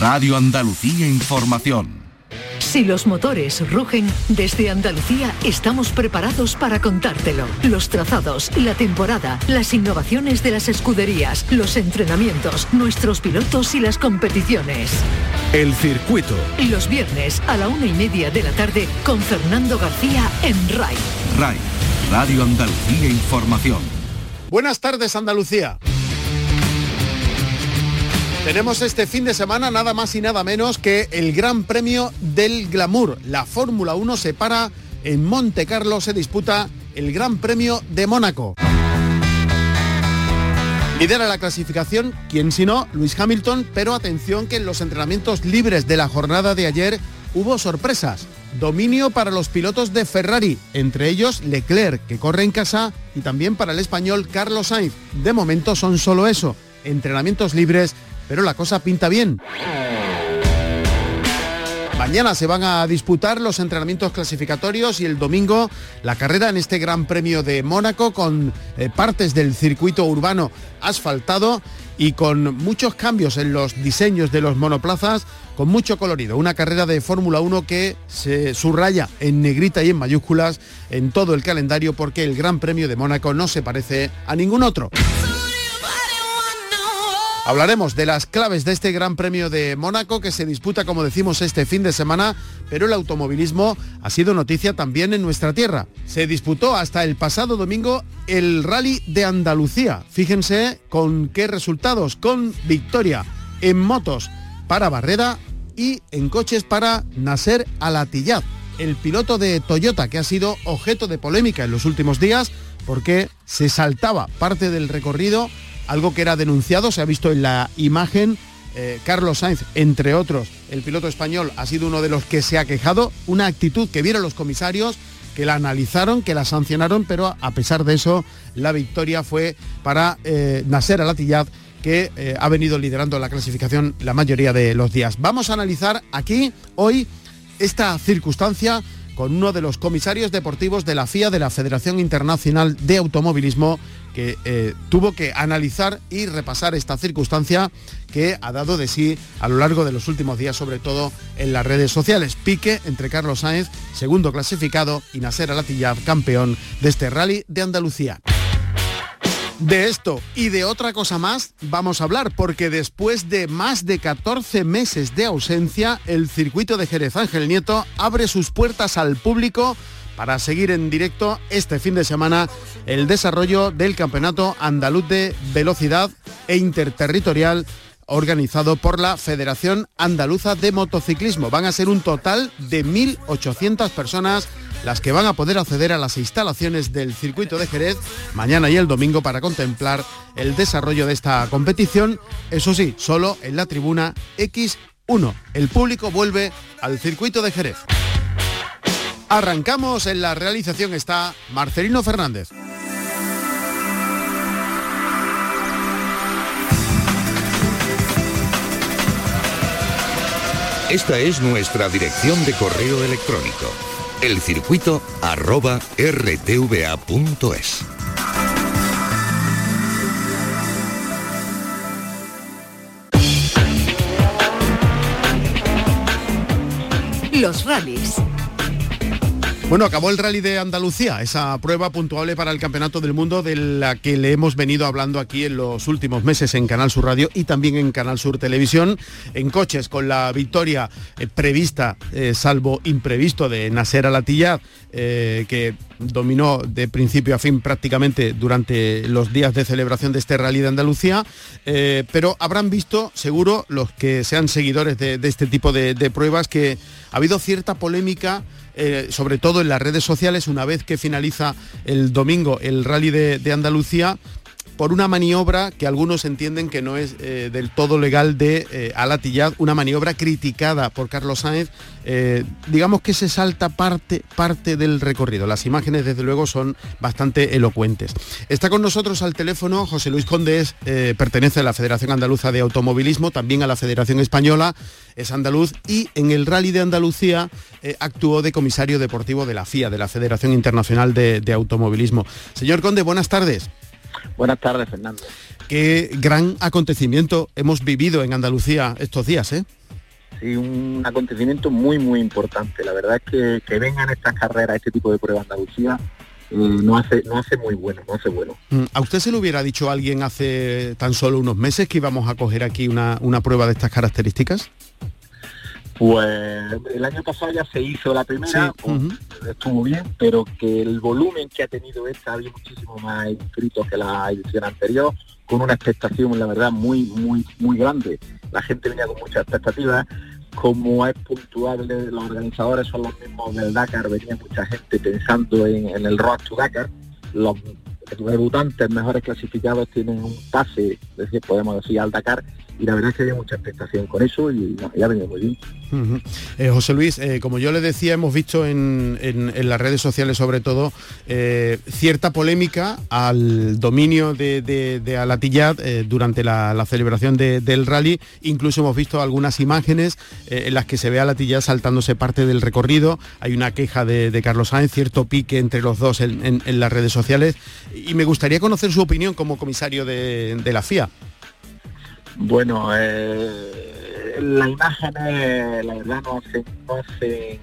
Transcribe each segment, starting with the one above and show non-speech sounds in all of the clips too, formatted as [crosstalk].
Radio Andalucía Información. Si los motores rugen, desde Andalucía estamos preparados para contártelo. Los trazados, la temporada, las innovaciones de las escuderías, los entrenamientos, nuestros pilotos y las competiciones. El circuito. Los viernes a la una y media de la tarde con Fernando García en RAI. RAI, Radio Andalucía Información. Buenas tardes Andalucía. Tenemos este fin de semana nada más y nada menos que el Gran Premio del Glamour. La Fórmula 1 se para en Monte Carlo, se disputa el Gran Premio de Mónaco. Lidera la clasificación, quien si no, Luis Hamilton, pero atención que en los entrenamientos libres de la jornada de ayer hubo sorpresas. Dominio para los pilotos de Ferrari, entre ellos Leclerc, que corre en casa, y también para el español Carlos Sainz. De momento son solo eso, entrenamientos libres pero la cosa pinta bien. Mañana se van a disputar los entrenamientos clasificatorios y el domingo la carrera en este Gran Premio de Mónaco con eh, partes del circuito urbano asfaltado y con muchos cambios en los diseños de los monoplazas, con mucho colorido. Una carrera de Fórmula 1 que se subraya en negrita y en mayúsculas en todo el calendario porque el Gran Premio de Mónaco no se parece a ningún otro. Hablaremos de las claves de este Gran Premio de Mónaco que se disputa, como decimos, este fin de semana, pero el automovilismo ha sido noticia también en nuestra tierra. Se disputó hasta el pasado domingo el Rally de Andalucía. Fíjense con qué resultados, con victoria en motos para Barreda y en coches para Nasser Alatillad, el piloto de Toyota que ha sido objeto de polémica en los últimos días porque se saltaba parte del recorrido algo que era denunciado, se ha visto en la imagen. Eh, Carlos Sainz, entre otros, el piloto español, ha sido uno de los que se ha quejado, una actitud que vieron los comisarios, que la analizaron, que la sancionaron, pero a pesar de eso, la victoria fue para eh, Nasser Alatillad, que eh, ha venido liderando la clasificación la mayoría de los días. Vamos a analizar aquí, hoy, esta circunstancia con uno de los comisarios deportivos de la FIA, de la Federación Internacional de Automovilismo, que eh, tuvo que analizar y repasar esta circunstancia que ha dado de sí a lo largo de los últimos días, sobre todo en las redes sociales. Pique entre Carlos Sáenz, segundo clasificado, y Nasser Alatillab, campeón de este rally de Andalucía. De esto y de otra cosa más vamos a hablar porque después de más de 14 meses de ausencia, el circuito de Jerez Ángel Nieto abre sus puertas al público para seguir en directo este fin de semana el desarrollo del Campeonato Andaluz de Velocidad e Interterritorial organizado por la Federación Andaluza de Motociclismo. Van a ser un total de 1.800 personas las que van a poder acceder a las instalaciones del circuito de Jerez mañana y el domingo para contemplar el desarrollo de esta competición, eso sí, solo en la tribuna X1. El público vuelve al circuito de Jerez. Arrancamos, en la realización está Marcelino Fernández. Esta es nuestra dirección de correo electrónico, elcircuito arroba rtva.es. Los rallies bueno, acabó el rally de Andalucía, esa prueba puntuable para el Campeonato del Mundo de la que le hemos venido hablando aquí en los últimos meses en Canal Sur Radio y también en Canal Sur Televisión, en coches con la victoria eh, prevista, eh, salvo imprevisto, de Nasser Alatilla, eh, que dominó de principio a fin prácticamente durante los días de celebración de este rally de Andalucía, pero habrán visto, seguro, los que sean seguidores de, este tipo de pruebas, que ha habido cierta polémica eh, sobre todo en las redes sociales, una vez que finaliza el domingo el rally de, Andalucía, por una maniobra que algunos entienden que no es eh, del todo legal de eh, Alatillad, una maniobra criticada por Carlos Sáenz, eh, digamos que se salta parte, parte del recorrido. Las imágenes desde luego son bastante elocuentes. Está con nosotros al teléfono José Luis Condés, pertenece a la Federación Andaluza de Automovilismo, también a la Federación Española, es andaluz y en el Rally de Andalucía actuó de comisario deportivo de la FIA, de la Federación Internacional de, de Automovilismo. Señor Conde, buenas tardes. Buenas tardes, Fernando. Qué gran acontecimiento hemos vivido en Andalucía estos días, ¿eh? sí, un acontecimiento muy, muy importante. La verdad es que, que vengan estas carreras, este tipo de pruebas Andalucía, eh, no hace no hace muy bueno, no hace bueno. Mm, ¿A usted se lo hubiera dicho alguien hace tan solo unos meses que íbamos a coger aquí una, una prueba de estas características? Pues el año pasado ya se hizo la primera, pues, estuvo bien, pero que el volumen que ha tenido esta había muchísimo más inscritos que la edición anterior, con una expectación, la verdad, muy, muy, muy grande. La gente venía con muchas expectativas. Como es puntuable, los organizadores son los mismos del Dakar, venía mucha gente pensando en, el Road to Dakar. Los debutantes mejores clasificados tienen un pase, decir, podemos decir, al Dakar y la verdad es que había mucha expectación con eso y ya venía muy bien. Eh, José Luis, eh, como yo le decía, hemos visto en, las redes sociales sobre todo eh, cierta polémica al dominio de, de, durante la, celebración del rally. Incluso hemos visto algunas imágenes en las que se ve a Alatillat saltándose parte del recorrido. Hay una queja de, Carlos Sáenz, cierto pique entre los dos en, las redes sociales. Y me gustaría conocer su opinión como comisario de la FIA. Bueno, eh, las imágenes, la verdad, no hacen, no hacen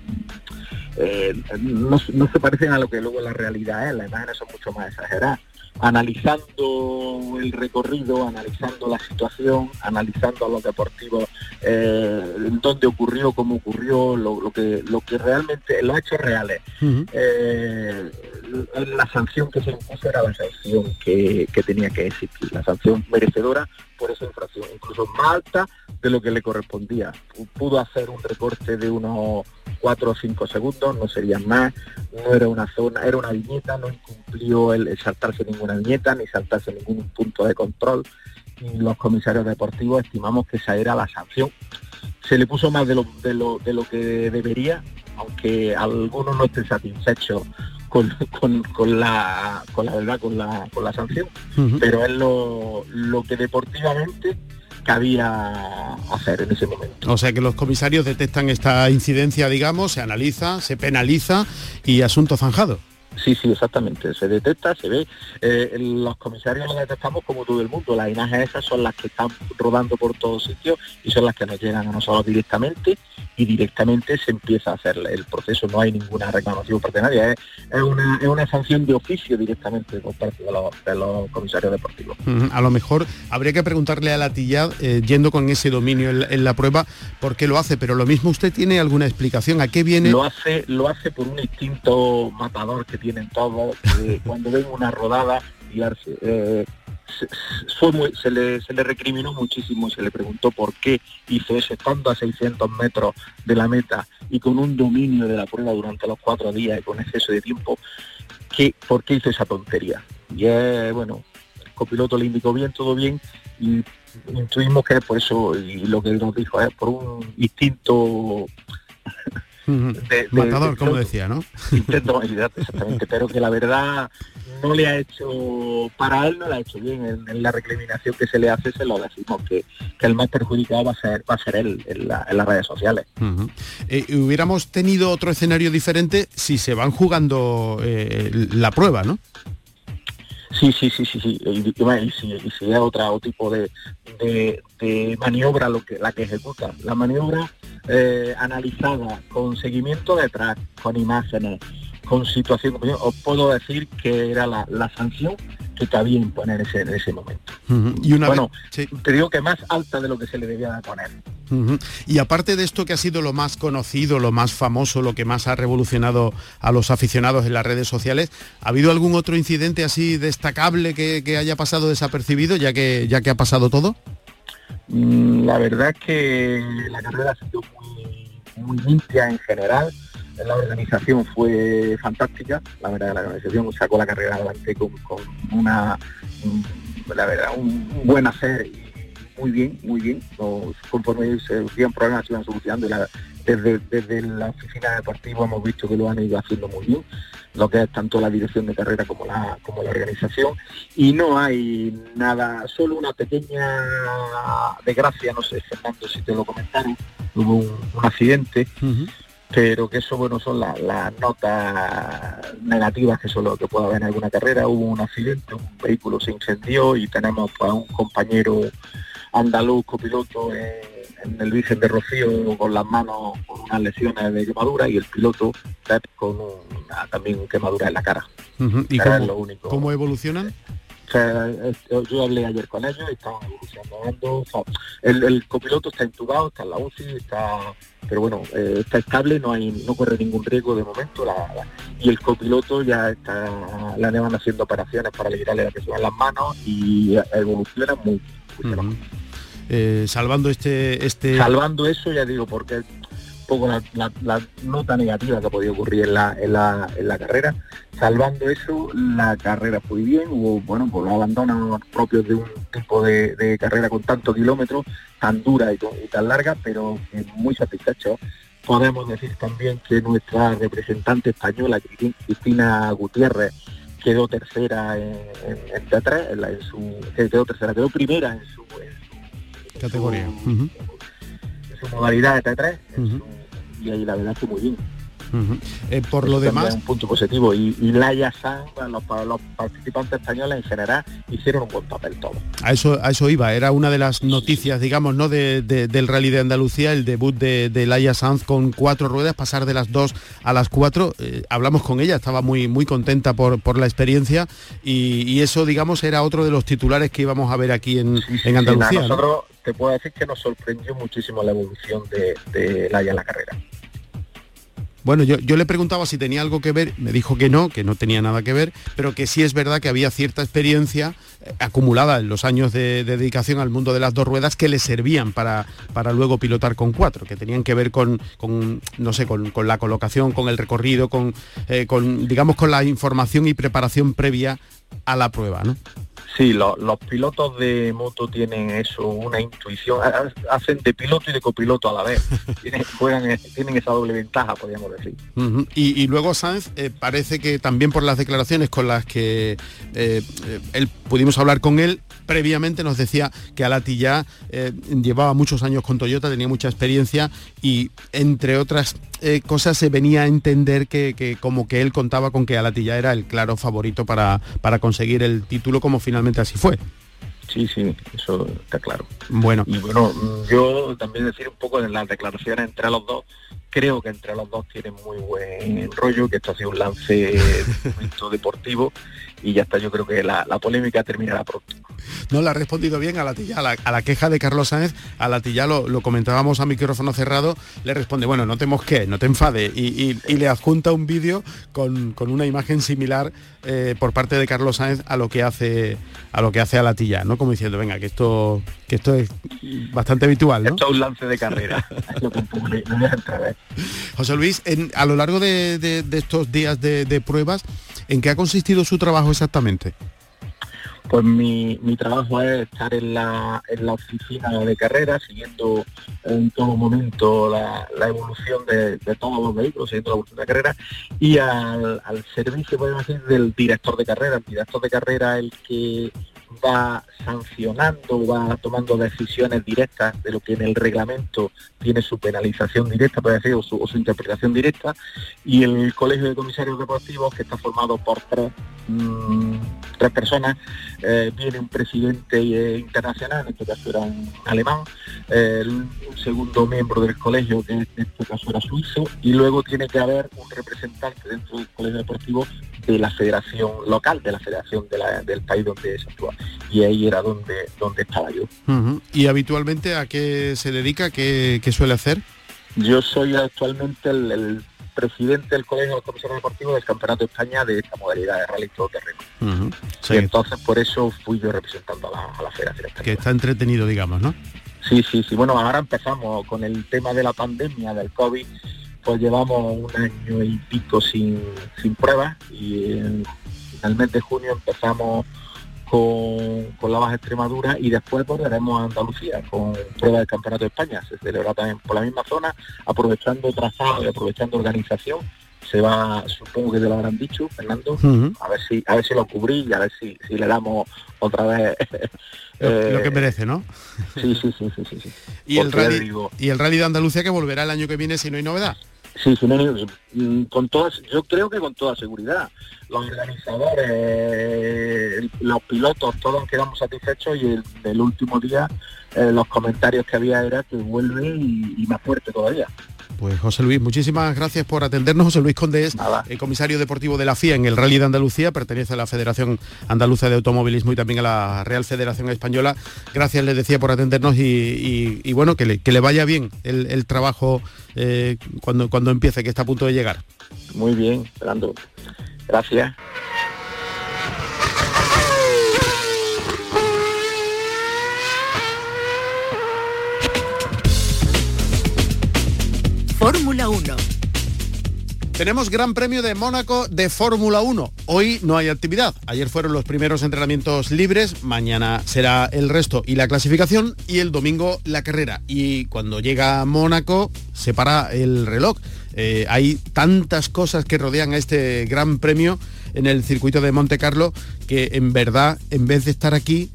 eh, no, se parecen a lo que luego la realidad es, las imágenes son mucho más exageradas. Analizando el recorrido, analizando la situación, analizando los deportivos, eh, dónde ocurrió, cómo ocurrió, lo, que lo que realmente, los hechos reales. Eh, la sanción que se impuso era la sanción que, que tenía que existir, la sanción merecedora por esa infracción, incluso más alta de lo que le correspondía. Pudo hacer un recorte de unos 4 o 5 segundos, no serían más, no era una zona, era una viñeta, no incumplió el, saltarse ninguna viñeta ni saltarse ningún punto de control. Y los comisarios deportivos estimamos que esa era la sanción. Se le puso más de lo, de lo, de lo que debería, aunque algunos no estén satisfechos con, la con la verdad con la, con la sanción pero es lo, lo que deportivamente cabía hacer en ese momento. O sea que los comisarios detectan esta incidencia, digamos, se analiza, se penaliza y asunto zanjado. Sí, sí, exactamente. Se detecta, se ve. Eh, los comisarios lo detectamos como todo el mundo. Las imágenes esas son las que están rodando por todos sitios y son las que nos llegan a nosotros directamente y directamente se empieza a hacer el proceso. No hay ninguna reclamación por parte de nadie. Es, una, sanción de oficio directamente por parte de los, comisarios deportivos. A lo mejor habría que preguntarle a la tilla, eh, yendo con ese dominio en, la prueba, por qué lo hace. Pero lo mismo usted tiene alguna explicación. ¿A qué viene? Lo hace, lo hace por un instinto matador que tienen todos. [laughs] cuando ven una rodada, eh, se, le, se le recriminó muchísimo, se le preguntó por qué hizo eso estando a 600 metros de la meta y con un dominio de la prueba durante los cuatro días y con exceso de tiempo, que, ¿por qué hizo esa tontería? Y bueno, el copiloto le indicó bien, todo bien, y intuimos que es por eso, y lo que nos dijo es por un instinto Matador, como decía, ¿no? Intento exactamente, pero que la verdad no le ha hecho, para él no le ha hecho bien. En, la recriminación que se le hace se lo decimos, que, el más perjudicado va a ser, va a ser él en, las redes sociales. Eh, hubiéramos tenido otro escenario diferente si se van jugando eh, la prueba, ¿no? Sí, sí, sí, sí, sí. Y, si, si, es otro tipo de, maniobra lo que, la que ejecuta. La maniobra eh, analizada con seguimiento detrás, con imágenes, con situación, os puedo decir que era la, sanción que cabía imponer ese, en ese momento. y una bueno, te digo que más alta de lo que se le debía de poner. Y aparte de esto que ha sido lo más conocido, lo más famoso, lo que más ha revolucionado a los aficionados en las redes sociales, ¿ha habido algún otro incidente así destacable que, haya pasado desapercibido ya que, ya que ha pasado todo? Mm, la verdad es que la carrera ha sido muy, muy limpia en general la organización fue fantástica, la verdad la organización sacó la carrera adelante con, una, la verdad, un, buen hacer y muy bien, muy bien, conforme se hacían problemas se iban solucionando desde, desde la oficina deportiva hemos visto que lo han ido haciendo muy bien, lo que es tanto la dirección de carrera como la, como la organización, y no hay nada, solo una pequeña desgracia, no sé, Fernando, si te lo comentaron, hubo un, accidente, pero que eso bueno son las notas negativas que son lo que puede haber en alguna carrera hubo un accidente un vehículo se incendió y tenemos a un compañero andaluz copiloto en, en el Virgen de Rocío con las manos con unas lesiones de quemadura y el piloto con una, también quemadura en la cara. ¿Y cómo, cómo evolucionan? Yo hablé ayer con ellos, estaban evolucionando. el, el, copiloto está intubado, está en la UCI, está, pero bueno, eh, está estable, no hay, no corre ningún riesgo de momento. y el copiloto ya está, la van haciendo operaciones para liberarle la las manos y evoluciona muy, eh, salvando este, este. Salvando eso, ya digo, porque poco la, nota negativa que ha podido ocurrir en la, en la, en la carrera. Salvando eso, la carrera fue bien, hubo, bueno, pues los abandonos propios de un tipo de, carrera con tantos kilómetros, tan dura y, tan larga, pero muy satisfecho. Podemos decir también que nuestra representante española, Cristina Gutiérrez, quedó tercera en, en, T3, en, su, quedó tercera, quedó primera en su, categoría. En su, modalidad de T3, y ahí la verdad que muy bien. Eh, por lo demás un punto positivo. Y, y Laia los, los, participantes españoles en general hicieron un buen papel todo a eso a eso iba. Era una de las noticias digamos no de, del rally de Andalucía el debut de, de Laia Sanz con cuatro ruedas pasar de las dos a las cuatro. Eh, hablamos con ella estaba muy muy contenta por, por la experiencia y, eso digamos era otro de los titulares que íbamos a ver aquí en, Andalucía nosotros te puedo decir que nos sorprendió muchísimo la evolución de, de Laia en la carrera bueno, yo, le preguntaba si tenía algo que ver, me dijo que no, que no tenía nada que ver, pero que sí es verdad que había cierta experiencia eh, acumulada en los años de, dedicación al mundo de las dos ruedas que le servían para, para luego pilotar con cuatro, que tenían que ver con, no sé, con, la colocación, con el recorrido, con, eh, con, digamos, con la información y preparación previa a la prueba, ¿no? Sí, los pilotos de moto tienen eso, una intuición, hacen de piloto y de copiloto a la vez, [laughs] tienen, juegan, tienen esa doble ventaja, podríamos decir. y, luego Sanz eh, parece que también por las declaraciones con las que eh, él pudimos hablar con él, previamente nos decía que Alati ya eh, llevaba muchos años con Toyota, tenía mucha experiencia y entre otras cosas se venía a entender que, como que él contaba con que Alati ya era el claro favorito para, para conseguir el título como finalmente así fue. Sí, sí, eso está claro. Bueno. Y bueno, yo también decir un poco de las declaraciones entre los dos, creo que entre los dos tienen muy buen rollo, que esto ha sido un lance deportivo [laughs] y ya está, yo creo que la, polémica terminará pronto. No, le ha respondido bien a la tilla, a la, queja de Carlos Sáenz, a la tilla lo, comentábamos a micrófono cerrado, le responde, bueno, no te mosques, no te enfade, y, le adjunta un vídeo con, una imagen similar eh, por parte de Carlos Sáenz a lo que hace a lo que hace a la tilla, ¿no? Como diciendo, venga, que esto, que esto es bastante habitual, ¿no? Esto es un lance de carrera. [laughs] [laughs] José Luis, a lo largo de, estos días de pruebas, ¿En qué ha consistido su trabajo exactamente? Pues mi, trabajo es estar en la, en la oficina de carrera, siguiendo en todo momento la, evolución de, todos los vehículos, siguiendo la evolución de carrera, y al, al servicio, podemos decir, del director de carrera. El director de carrera el que va sancionando, va tomando decisiones directas de lo que en el reglamento tiene su penalización directa, puede decir, o su, interpretación directa, y el Colegio de Comisarios Deportivos, que está formado por tres, mm, tres personas, eh, viene un presidente eh, internacional, en este caso era un alemán, un segundo miembro del colegio, que en este caso era suizo, y luego tiene que haber un representante dentro del Colegio Deportivo de la federación local, de la federación del país donde se actúa. Y ahí era donde, donde estaba yo. ¿Y habitualmente a qué se dedica? ¿Qué, suele hacer? Yo soy actualmente el, presidente del Colegio de Comisarios Deportivos del Campeonato de España de esta modalidad de rally todo terreno. Y entonces por eso fui yo representando a la, Federación Que está entretenido, digamos, ¿no? Sí, sí, sí. Bueno, ahora empezamos con el tema de la pandemia, del COVID pues llevamos un año y pico sin, sin pruebas y en, de junio empezamos con, la Baja Extremadura y después volveremos a Andalucía con prueba del Campeonato de España. Se celebra también por la misma zona, aprovechando trazado y aprovechando organización. Se va, supongo que te lo habrán dicho, Fernando, a ver si a ver si lo cubrí y a ver si, si le damos otra vez [laughs] lo, que eh, merece, ¿no? Sí, sí, sí, sí, sí. ¿Y, el rally, y el rally de Andalucía que volverá el año que viene si no hay novedad. Sí, mm, con todas, yo creo que con toda seguridad. Los organizadores, los pilotos, todos quedamos satisfechos y el, último día eh, los comentarios que había era que vuelve y, más fuerte todavía. Pues José Luis, muchísimas gracias por atendernos. José Luis Condés, el comisario deportivo de la FIA en el Rally de Andalucía, pertenece a la Federación Andaluza de Automovilismo y también a la Real Federación Española. Gracias, les decía, por atendernos y, bueno, que le, vaya bien el, trabajo eh, cuando, cuando empiece, que está a punto de llegar. Muy bien, esperando. Gracias. Tenemos Gran Premio de Mónaco de Fórmula 1. Hoy no hay actividad. Ayer fueron los primeros entrenamientos libres, mañana será el resto y la clasificación y el domingo la carrera. Y cuando llega Mónaco se para el reloj. Eh, hay tantas cosas que rodean a este Gran Premio en el circuito de Monte Carlo que en verdad, en vez de estar aquí,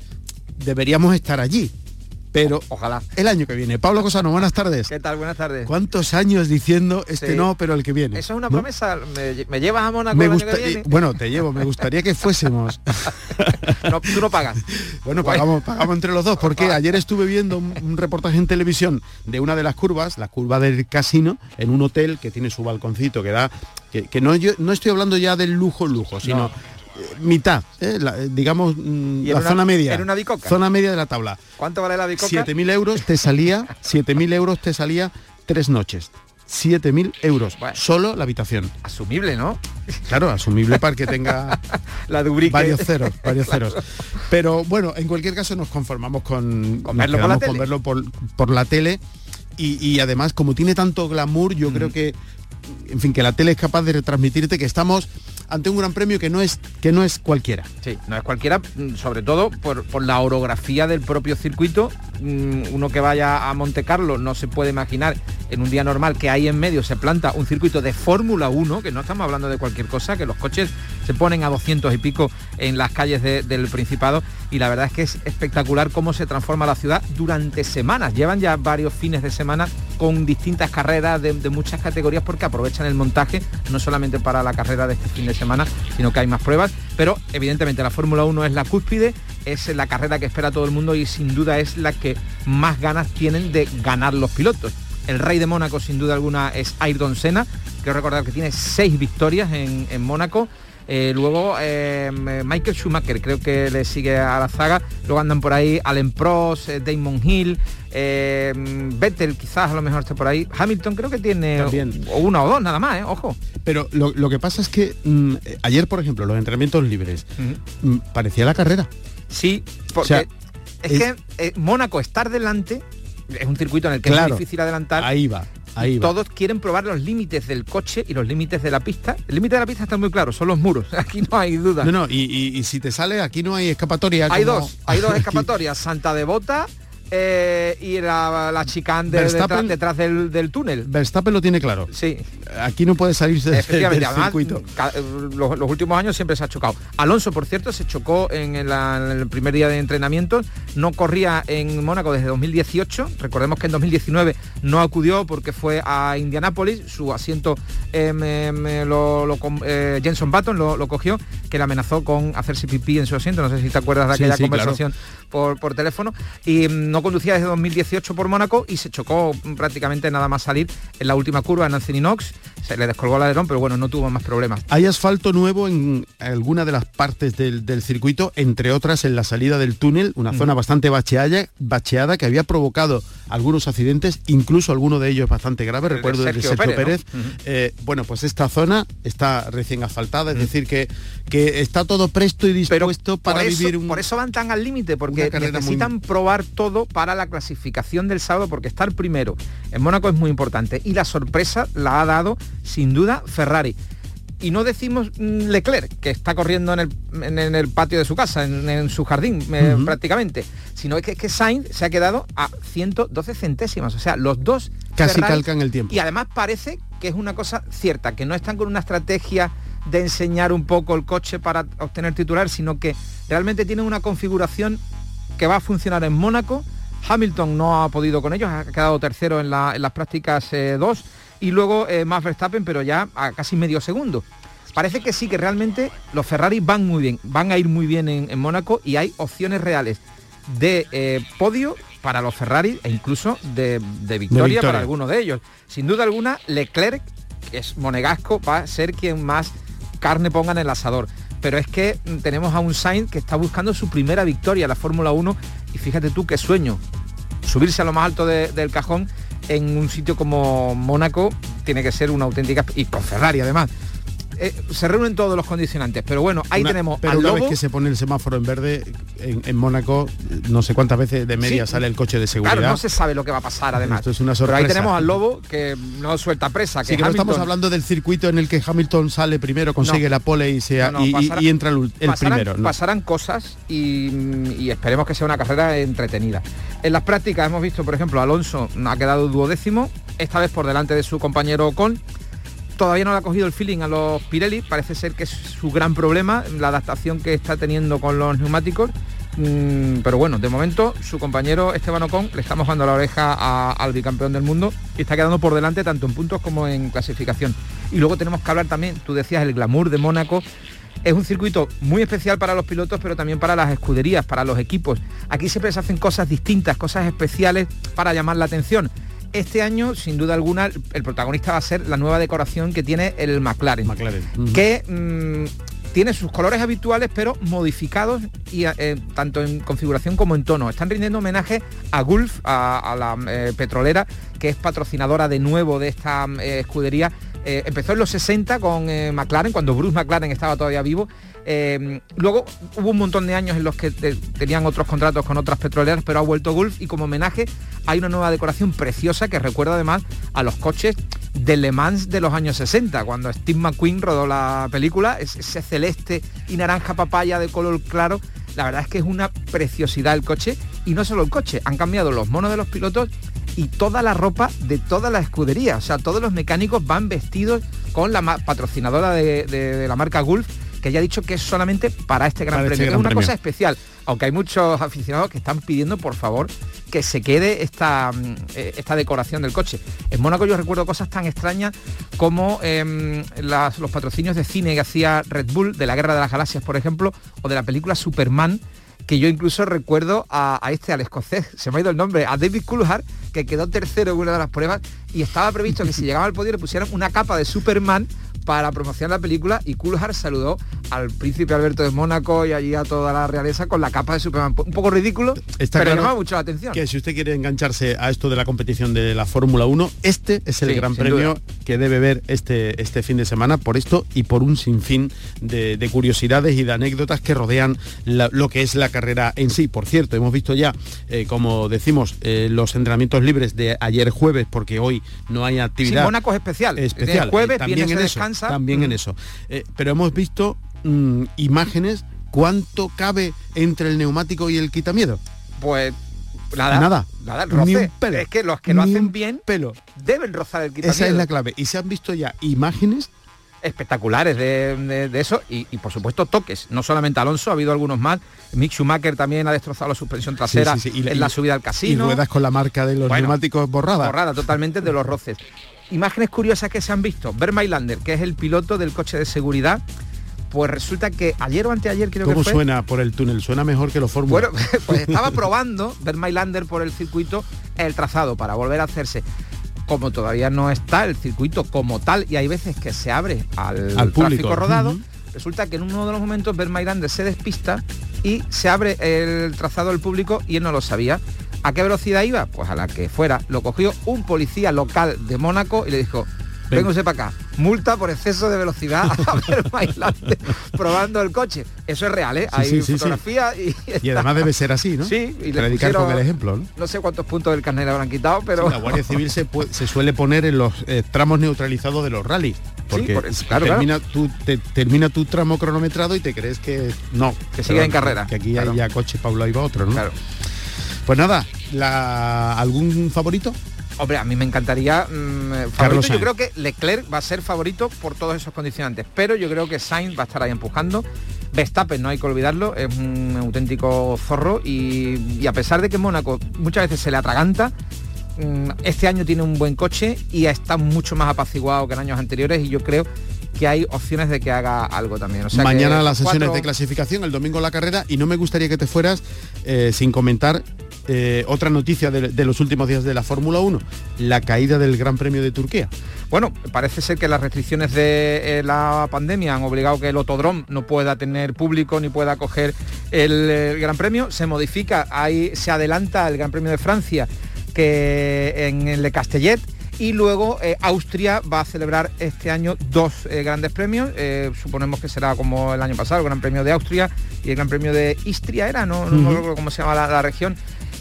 deberíamos estar allí pero ojalá el año que viene. Pablo Cosano, buenas tardes. ¿Qué tal? Buenas tardes. ¿Cuántos años diciendo este no, pero el que viene? Eso es una promesa. ¿Me, llevas a Mónaco me gusta, Bueno, te llevo. Me gustaría que fuésemos. [laughs] no, tú no pagas. [laughs] Bueno, pagamos, pagamos entre los dos, porque ayer estuve viendo un, reportaje en televisión de una de las curvas, la curva del casino, en un hotel que tiene su balconcito, que da... Que, no, yo, no estoy hablando ya del lujo, lujo, sino mitad, ¿eh? eh digamos mm, la zona media. una Zona media de la tabla. ¿Cuánto vale la bicoca? 7.000 euros te salía, [laughs] 7.000 euros te salía tres noches. 7.000 euros, solo la habitación. Asumible, ¿no? Claro, asumible para que tenga [laughs] la varios ceros, varios ceros. Pero bueno, en cualquier caso nos conformamos con, verlo, por la, tele. verlo por, la tele y, además como tiene tanto glamour, yo creo que en fin, que la tele es capaz de retransmitirte que estamos ante un gran premio que no es, que no es cualquiera. Sí, no es cualquiera, mm, sobre todo por, por la orografía del propio circuito. Mm, uno que vaya a Monte Carlo no se puede imaginar en un día normal que ahí en medio se planta un circuito de Fórmula 1, que no estamos hablando de cualquier cosa, que los coches se ponen a 200 y pico en las calles del Principado y la verdad es que es espectacular cómo se transforma la ciudad durante semanas. Llevan ya varios fines de semana con distintas carreras de, muchas categorías porque aprovechan el montaje no solamente para la carrera de este fin de semana, sino que hay más pruebas, pero evidentemente la Fórmula 1 es la cúspide, es la carrera que espera todo el mundo y sin duda es la que más ganas tienen de ganar los pilotos. El rey de Mónaco sin duda alguna es Ayrton Senna, quiero recordar que tiene seis victorias en Mónaco, eh, luego em, Michael Schumacher creo que le sigue a la zaga. Luego andan por ahí Allen Prost, eh, Damon Hill, em, Vettel quizás a lo mejor esté por ahí. Hamilton creo que tiene una o dos nada más, ¿eh? ojo. Pero lo, que pasa es que mm, ayer, por ejemplo, los entrenamientos libres, mm, parecía la carrera. Sí, porque es, que Mónaco estar delante es un circuito en el que es difícil adelantar. Ahí va. Todos quieren probar los límites del coche y los límites de la pista. El límite de la pista está muy claro, son los muros. [laughs] Aquí no hay duda. No, no, y, si te sale, aquí no hay escapatoria. Hay dos, hay dos [laughs] escapatorias. Santa Devota eh, y la, la chicane detrás, del, túnel. Verstappen lo tiene claro. Sí. Aquí no puede salirse del circuito. Los, últimos años siempre se ha chocado. Alonso, por cierto, se chocó en, el primer día de entrenamiento. No corría en Mónaco desde 2018. Recordemos que en 2019 no acudió porque fue a Indianápolis. Su asiento em, em, lo, eh, Jenson Button lo, cogió, que le amenazó con hacerse pipí en su asiento. No sé si te acuerdas de aquella conversación por, por teléfono. Y em, no conducía desde 2018 por Mónaco y se chocó prácticamente nada más salir en la última curva en Knox. Se le descolgó el alerón, pero bueno, no tuvo más problemas. Hay asfalto nuevo en alguna de las partes del, circuito, entre otras en la salida del túnel, una zona bastante bacheada, bacheada que había provocado algunos accidentes, incluso alguno de ellos bastante grave, recuerdo de Sergio, Pérez. Eh, bueno, pues esta zona está recién asfaltada, es decir, que, que está todo presto y dispuesto para vivir un... Por eso van tan al límite, porque necesitan probar todo para la clasificación del sábado, porque estar primero en Mónaco es muy importante. Y la sorpresa la ha dado, sin duda, Ferrari. Y no decimos mm, Leclerc, que está corriendo en el, patio de su casa, en, su jardín eh, prácticamente, sino es que, que, Sainz se ha quedado a 112 centésimas. O sea, los dos casi calcan el tiempo. Y además parece que es una cosa cierta, que no están con una estrategia de enseñar un poco el coche para obtener titular, sino que realmente tienen una configuración que va a funcionar en Mónaco Hamilton no ha podido con ellos, ha quedado tercero en, las prácticas 2 eh, y luego eh, Max Verstappen, pero ya a casi medio segundo. Parece que sí, que realmente los Ferrari van muy bien, van a ir muy bien en, Mónaco y hay opciones reales de eh, podio para los Ferrari e incluso de, victoria, para algunos de ellos. Sin duda alguna, Leclerc, que es monegasco, va a ser quien más carne ponga en el asador. Pero es que mm, tenemos a un Sainz que está buscando su primera victoria en la Fórmula 1 y fíjate tú qué sueño. Subirse a lo más alto del cajón en un sitio como Mónaco tiene que ser una auténtica... y con Ferrari además eh, se reúnen todos los condicionantes. Pero bueno, ahí tenemos pero una vez que se pone el semáforo en verde en, Mónaco, no sé cuántas veces de media sale el coche de seguridad. Claro, no se sabe lo que va a pasar además. Esto es una sorpresa. Pero ahí tenemos al Lobo que no suelta presa. Que, estamos hablando del circuito en el que Hamilton sale primero, consigue la pole y, se, y, entra el, primero. Pasarán cosas y, esperemos que sea una carrera entretenida. En las prácticas hemos visto, por ejemplo, Alonso ha quedado duodécimo, esta vez por delante de su compañero Ocon todavía no le ha cogido el feeling a los Pirelli, parece ser que es su gran problema, la adaptación que está teniendo con los neumáticos. Mm, pero bueno, de momento su compañero Esteban Ocon le estamos dando la oreja al bicampeón del mundo y está quedando por delante tanto en puntos como en clasificación. Y luego tenemos que hablar también, tú decías, el glamour de Mónaco. Es un circuito muy especial para los pilotos, pero también para las escuderías, para los equipos. Aquí siempre se hacen cosas distintas, cosas especiales para llamar la atención este año, sin duda alguna, el protagonista va a ser la nueva decoración que tiene el McLaren. Que mm, tiene sus colores habituales, pero modificados y eh, tanto en configuración como en tono. Están rindiendo homenaje a Gulf, a, la eh, petrolera, que es patrocinadora de nuevo de esta eh, escudería. Empezó en los 60 con McLaren, cuando Bruce McLaren estaba todavía vivo eh, luego hubo un montón de años en los que tenían otros contratos con otras petroleras, pero ha vuelto Gulf y como homenaje hay una nueva decoración preciosa que recuerda además a los coches de Le Mans de los años 60, cuando Steve McQueen rodó la película, ese celeste y naranja papaya de color claro. La verdad es que es una preciosidad el coche y no solo el coche, han cambiado los monos de los pilotos y toda la ropa de toda la escudería. O sea, todos los mecánicos van vestidos con la patrocinadora de la marca Gulf que haya dicho que es solamente para este Gran este Premio. es una cosa especial, aunque hay muchos aficionados que están pidiendo, por favor, que se quede esta, mm, eh, esta decoración del coche. En Mónaco yo recuerdo cosas tan extrañas como em, los patrocinios de cine que hacía Red Bull, de la Guerra de las Galaxias, por ejemplo, o de la película Superman, que yo incluso recuerdo a, este, al escocés, se me ha ido el nombre, a David Coulthard, que quedó tercero en una de las pruebas y estaba previsto que si [laughs] llegaba al podio le pusieran una capa de Superman para promocionar la película y Coulthard saludó al príncipe Alberto de Mónaco y allí a toda la realeza con la capa de Superman. Un poco ridículo, Está pero llama mucho la atención. Que si usted quiere engancharse a esto de la competición de la Fórmula 1, este es el gran premio que debe ver este, este fin de semana por esto y por un sinfín de, curiosidades y de anécdotas que rodean lo que es la carrera en sí. Por cierto, hemos visto ya, eh, como decimos, eh, los entrenamientos libres de ayer jueves, porque hoy no hay actividad. Sí, Mónaco es especial. Especial. jueves, también en eso, También en mm. eso. Eh, pero hemos visto Mm, imágenes, ¿cuánto cabe entre el neumático y el quitamiedo? Pues nada, nada, nada, roce. Es que los que lo hacen bien pelo. deben rozar el quitamiedo. Esa es la clave. Y se han visto ya imágenes espectaculares de, eso y, por supuesto toques. No solamente Alonso, ha habido algunos más. Mick Schumacher también ha destrozado la suspensión trasera en la subida al casino. Y ruedas con la marca de los neumáticos borrada. Borrada totalmente de los roces. Imágenes curiosas que se han visto. Lander, que es el piloto del coche de seguridad, pues resulta que ayer o anteayer creo que fue... suena por el túnel? Suena mejor que los Fórmula. Bueno, [laughs] pues estaba probando Mylander por el circuito el trazado para volver a hacerse. Como todavía no está el circuito como tal y hay veces que se abre al, al tráfico rodado, resulta que en uno de los momentos Mylander se despista y se abre el trazado al público y él no lo sabía. ¿A qué velocidad iba? Pues a la que fuera. Lo cogió un policía local de Mónaco y le dijo, Véngase para acá. Multa por exceso de velocidad [laughs] a ver [laughs] bailante probando el coche. Eso es real, ¿eh? Hay fotografía y... Y además debe ser así, ¿no? Sí. Y con el ejemplo, ¿no? No sé cuántos puntos del carnet habrán quitado, pero... la Guardia Civil se, suele poner en los eh, tramos neutralizados de los rallies. Porque termina, Tu, termina tu tramo cronometrado y te crees que no. Que sigue en carrera. Que aquí hay ya coche Pablo ahí va otro, ¿no? Claro. Pues nada, la, ¿algún favorito? Hombre, a mí me encantaría mm, favorito. Yo creo que Leclerc va a ser favorito por todos esos condicionantes, pero yo creo que Sainz va a estar ahí empujando. Verstappen, no hay que olvidarlo, es un auténtico zorro y, a pesar de que Mónaco muchas veces se le atraganta, mm, este año tiene un buen coche y está mucho más apaciguado que en años anteriores y yo creo que hay opciones de que haga algo también. Mañana las sesiones de clasificación, el domingo la carrera y no me gustaría que te fueras eh, sin comentar eh, otra noticia de, los últimos días de la Fórmula 1, la caída del Gran Premio de Turquía. Bueno, parece ser que las restricciones de eh, la pandemia han obligado que el Autodrome no pueda tener público ni pueda coger el, Gran Premio. Se modifica, ahí se adelanta el Gran Premio de Francia que en el de Castellet y luego eh, Austria va a celebrar este año dos grandes premios. suponemos que será como el año pasado, el Gran Premio de Austria y el Gran Premio de Istria era, no, no, recuerdo cómo se llama la región.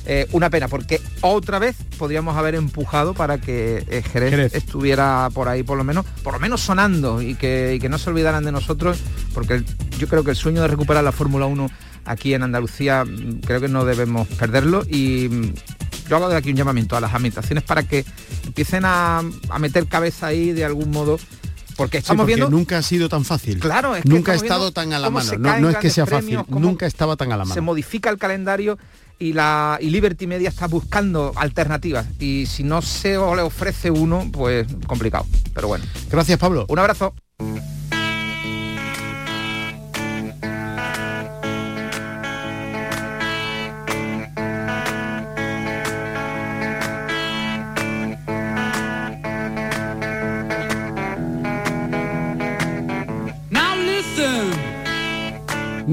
Eh, una pena, porque otra vez podríamos haber empujado para que eh, Jerez, estuviera por ahí, por lo menos, por lo menos sonando y que, no se olvidaran de nosotros, porque yo creo que el sueño de recuperar la Fórmula 1 aquí en Andalucía mm, creo que no debemos perderlo y mm, yo hago de aquí un llamamiento a las administraciones para que empiecen a, meter cabeza ahí de algún modo porque estamos viendo nunca ha sido tan fácil claro nunca ha estado tan a la mano no, es que sea fácil nunca estaba tan a la mano se modifica el calendario y la Liberty Media está buscando alternativas y si no se le ofrece uno, pues complicado. Pero bueno. Gracias, Pablo. Un abrazo.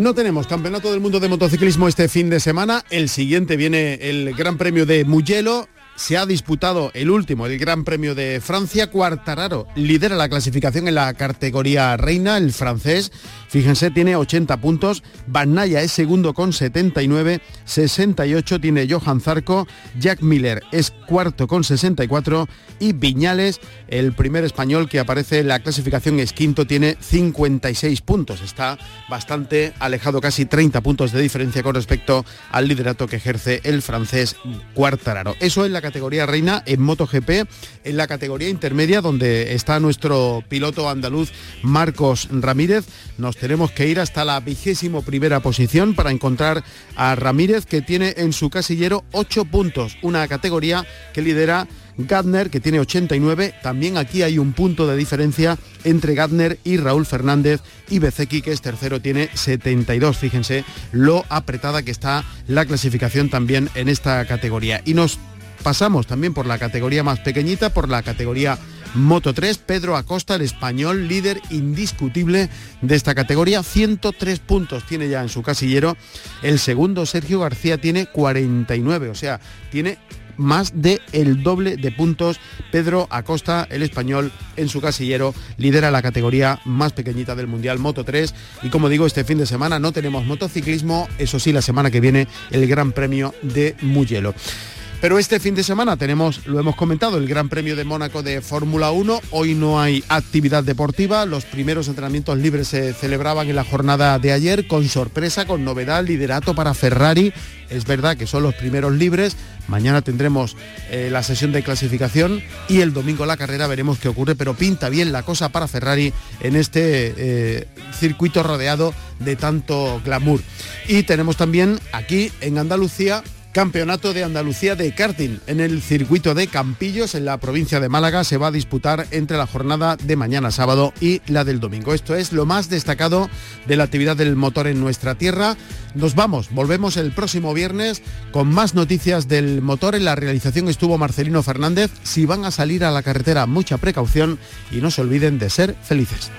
No tenemos campeonato del mundo de motociclismo este fin de semana. El siguiente viene el Gran Premio de Mugello se ha disputado el último, el Gran Premio de Francia. Cuartararo lidera la clasificación en la categoría reina, el francés. Fíjense, tiene 80 puntos. Banaya es segundo con 79. 68 tiene Johan Zarco. Jack Miller es cuarto con 64. Y Viñales, el primer español que aparece en la clasificación, es quinto, tiene 56 puntos. Está bastante alejado, casi 30 puntos de diferencia con respecto al liderato que ejerce el francés Cuartararo. Eso es la categoría reina en MotoGP, en la categoría intermedia donde está nuestro piloto andaluz Marcos Ramírez. Nos tenemos que ir hasta la vigésimo primera posición para encontrar a Ramírez que tiene en su casillero 8 puntos, una categoría que lidera Gardner, que tiene 89. También aquí hay un punto de diferencia entre Gardner y Raúl Fernández y Bezeki, que es tercero, tiene 72. Fíjense lo apretada que está la clasificación también en esta categoría. Y nos Pasamos también por la categoría más pequeñita, por la categoría Moto 3, Pedro Acosta, el español líder indiscutible de esta categoría, 103 puntos tiene ya en su casillero. El segundo, Sergio García, tiene 49, o sea, tiene más de el doble de puntos. Pedro Acosta, el español, en su casillero, lidera la categoría más pequeñita del Mundial Moto 3. Y como digo, este fin de semana no tenemos motociclismo, eso sí, la semana que viene el Gran Premio de Mugello. Pero este fin de semana tenemos, lo hemos comentado, el Gran Premio de Mónaco de Fórmula 1. Hoy no hay actividad deportiva. Los primeros entrenamientos libres se celebraban en la jornada de ayer con sorpresa, con novedad, liderato para Ferrari. Es verdad que son los primeros libres. Mañana tendremos eh, la sesión de clasificación y el domingo la carrera veremos qué ocurre, pero pinta bien la cosa para Ferrari en este eh, circuito rodeado de tanto glamour. Y tenemos también aquí en Andalucía Campeonato de Andalucía de karting. En el circuito de Campillos, en la provincia de Málaga, se va a disputar entre la jornada de mañana sábado y la del domingo. Esto es lo más destacado de la actividad del motor en nuestra tierra. Nos vamos, volvemos el próximo viernes con más noticias del motor. En la realización estuvo Marcelino Fernández. Si van a salir a la carretera, mucha precaución y no se olviden de ser felices.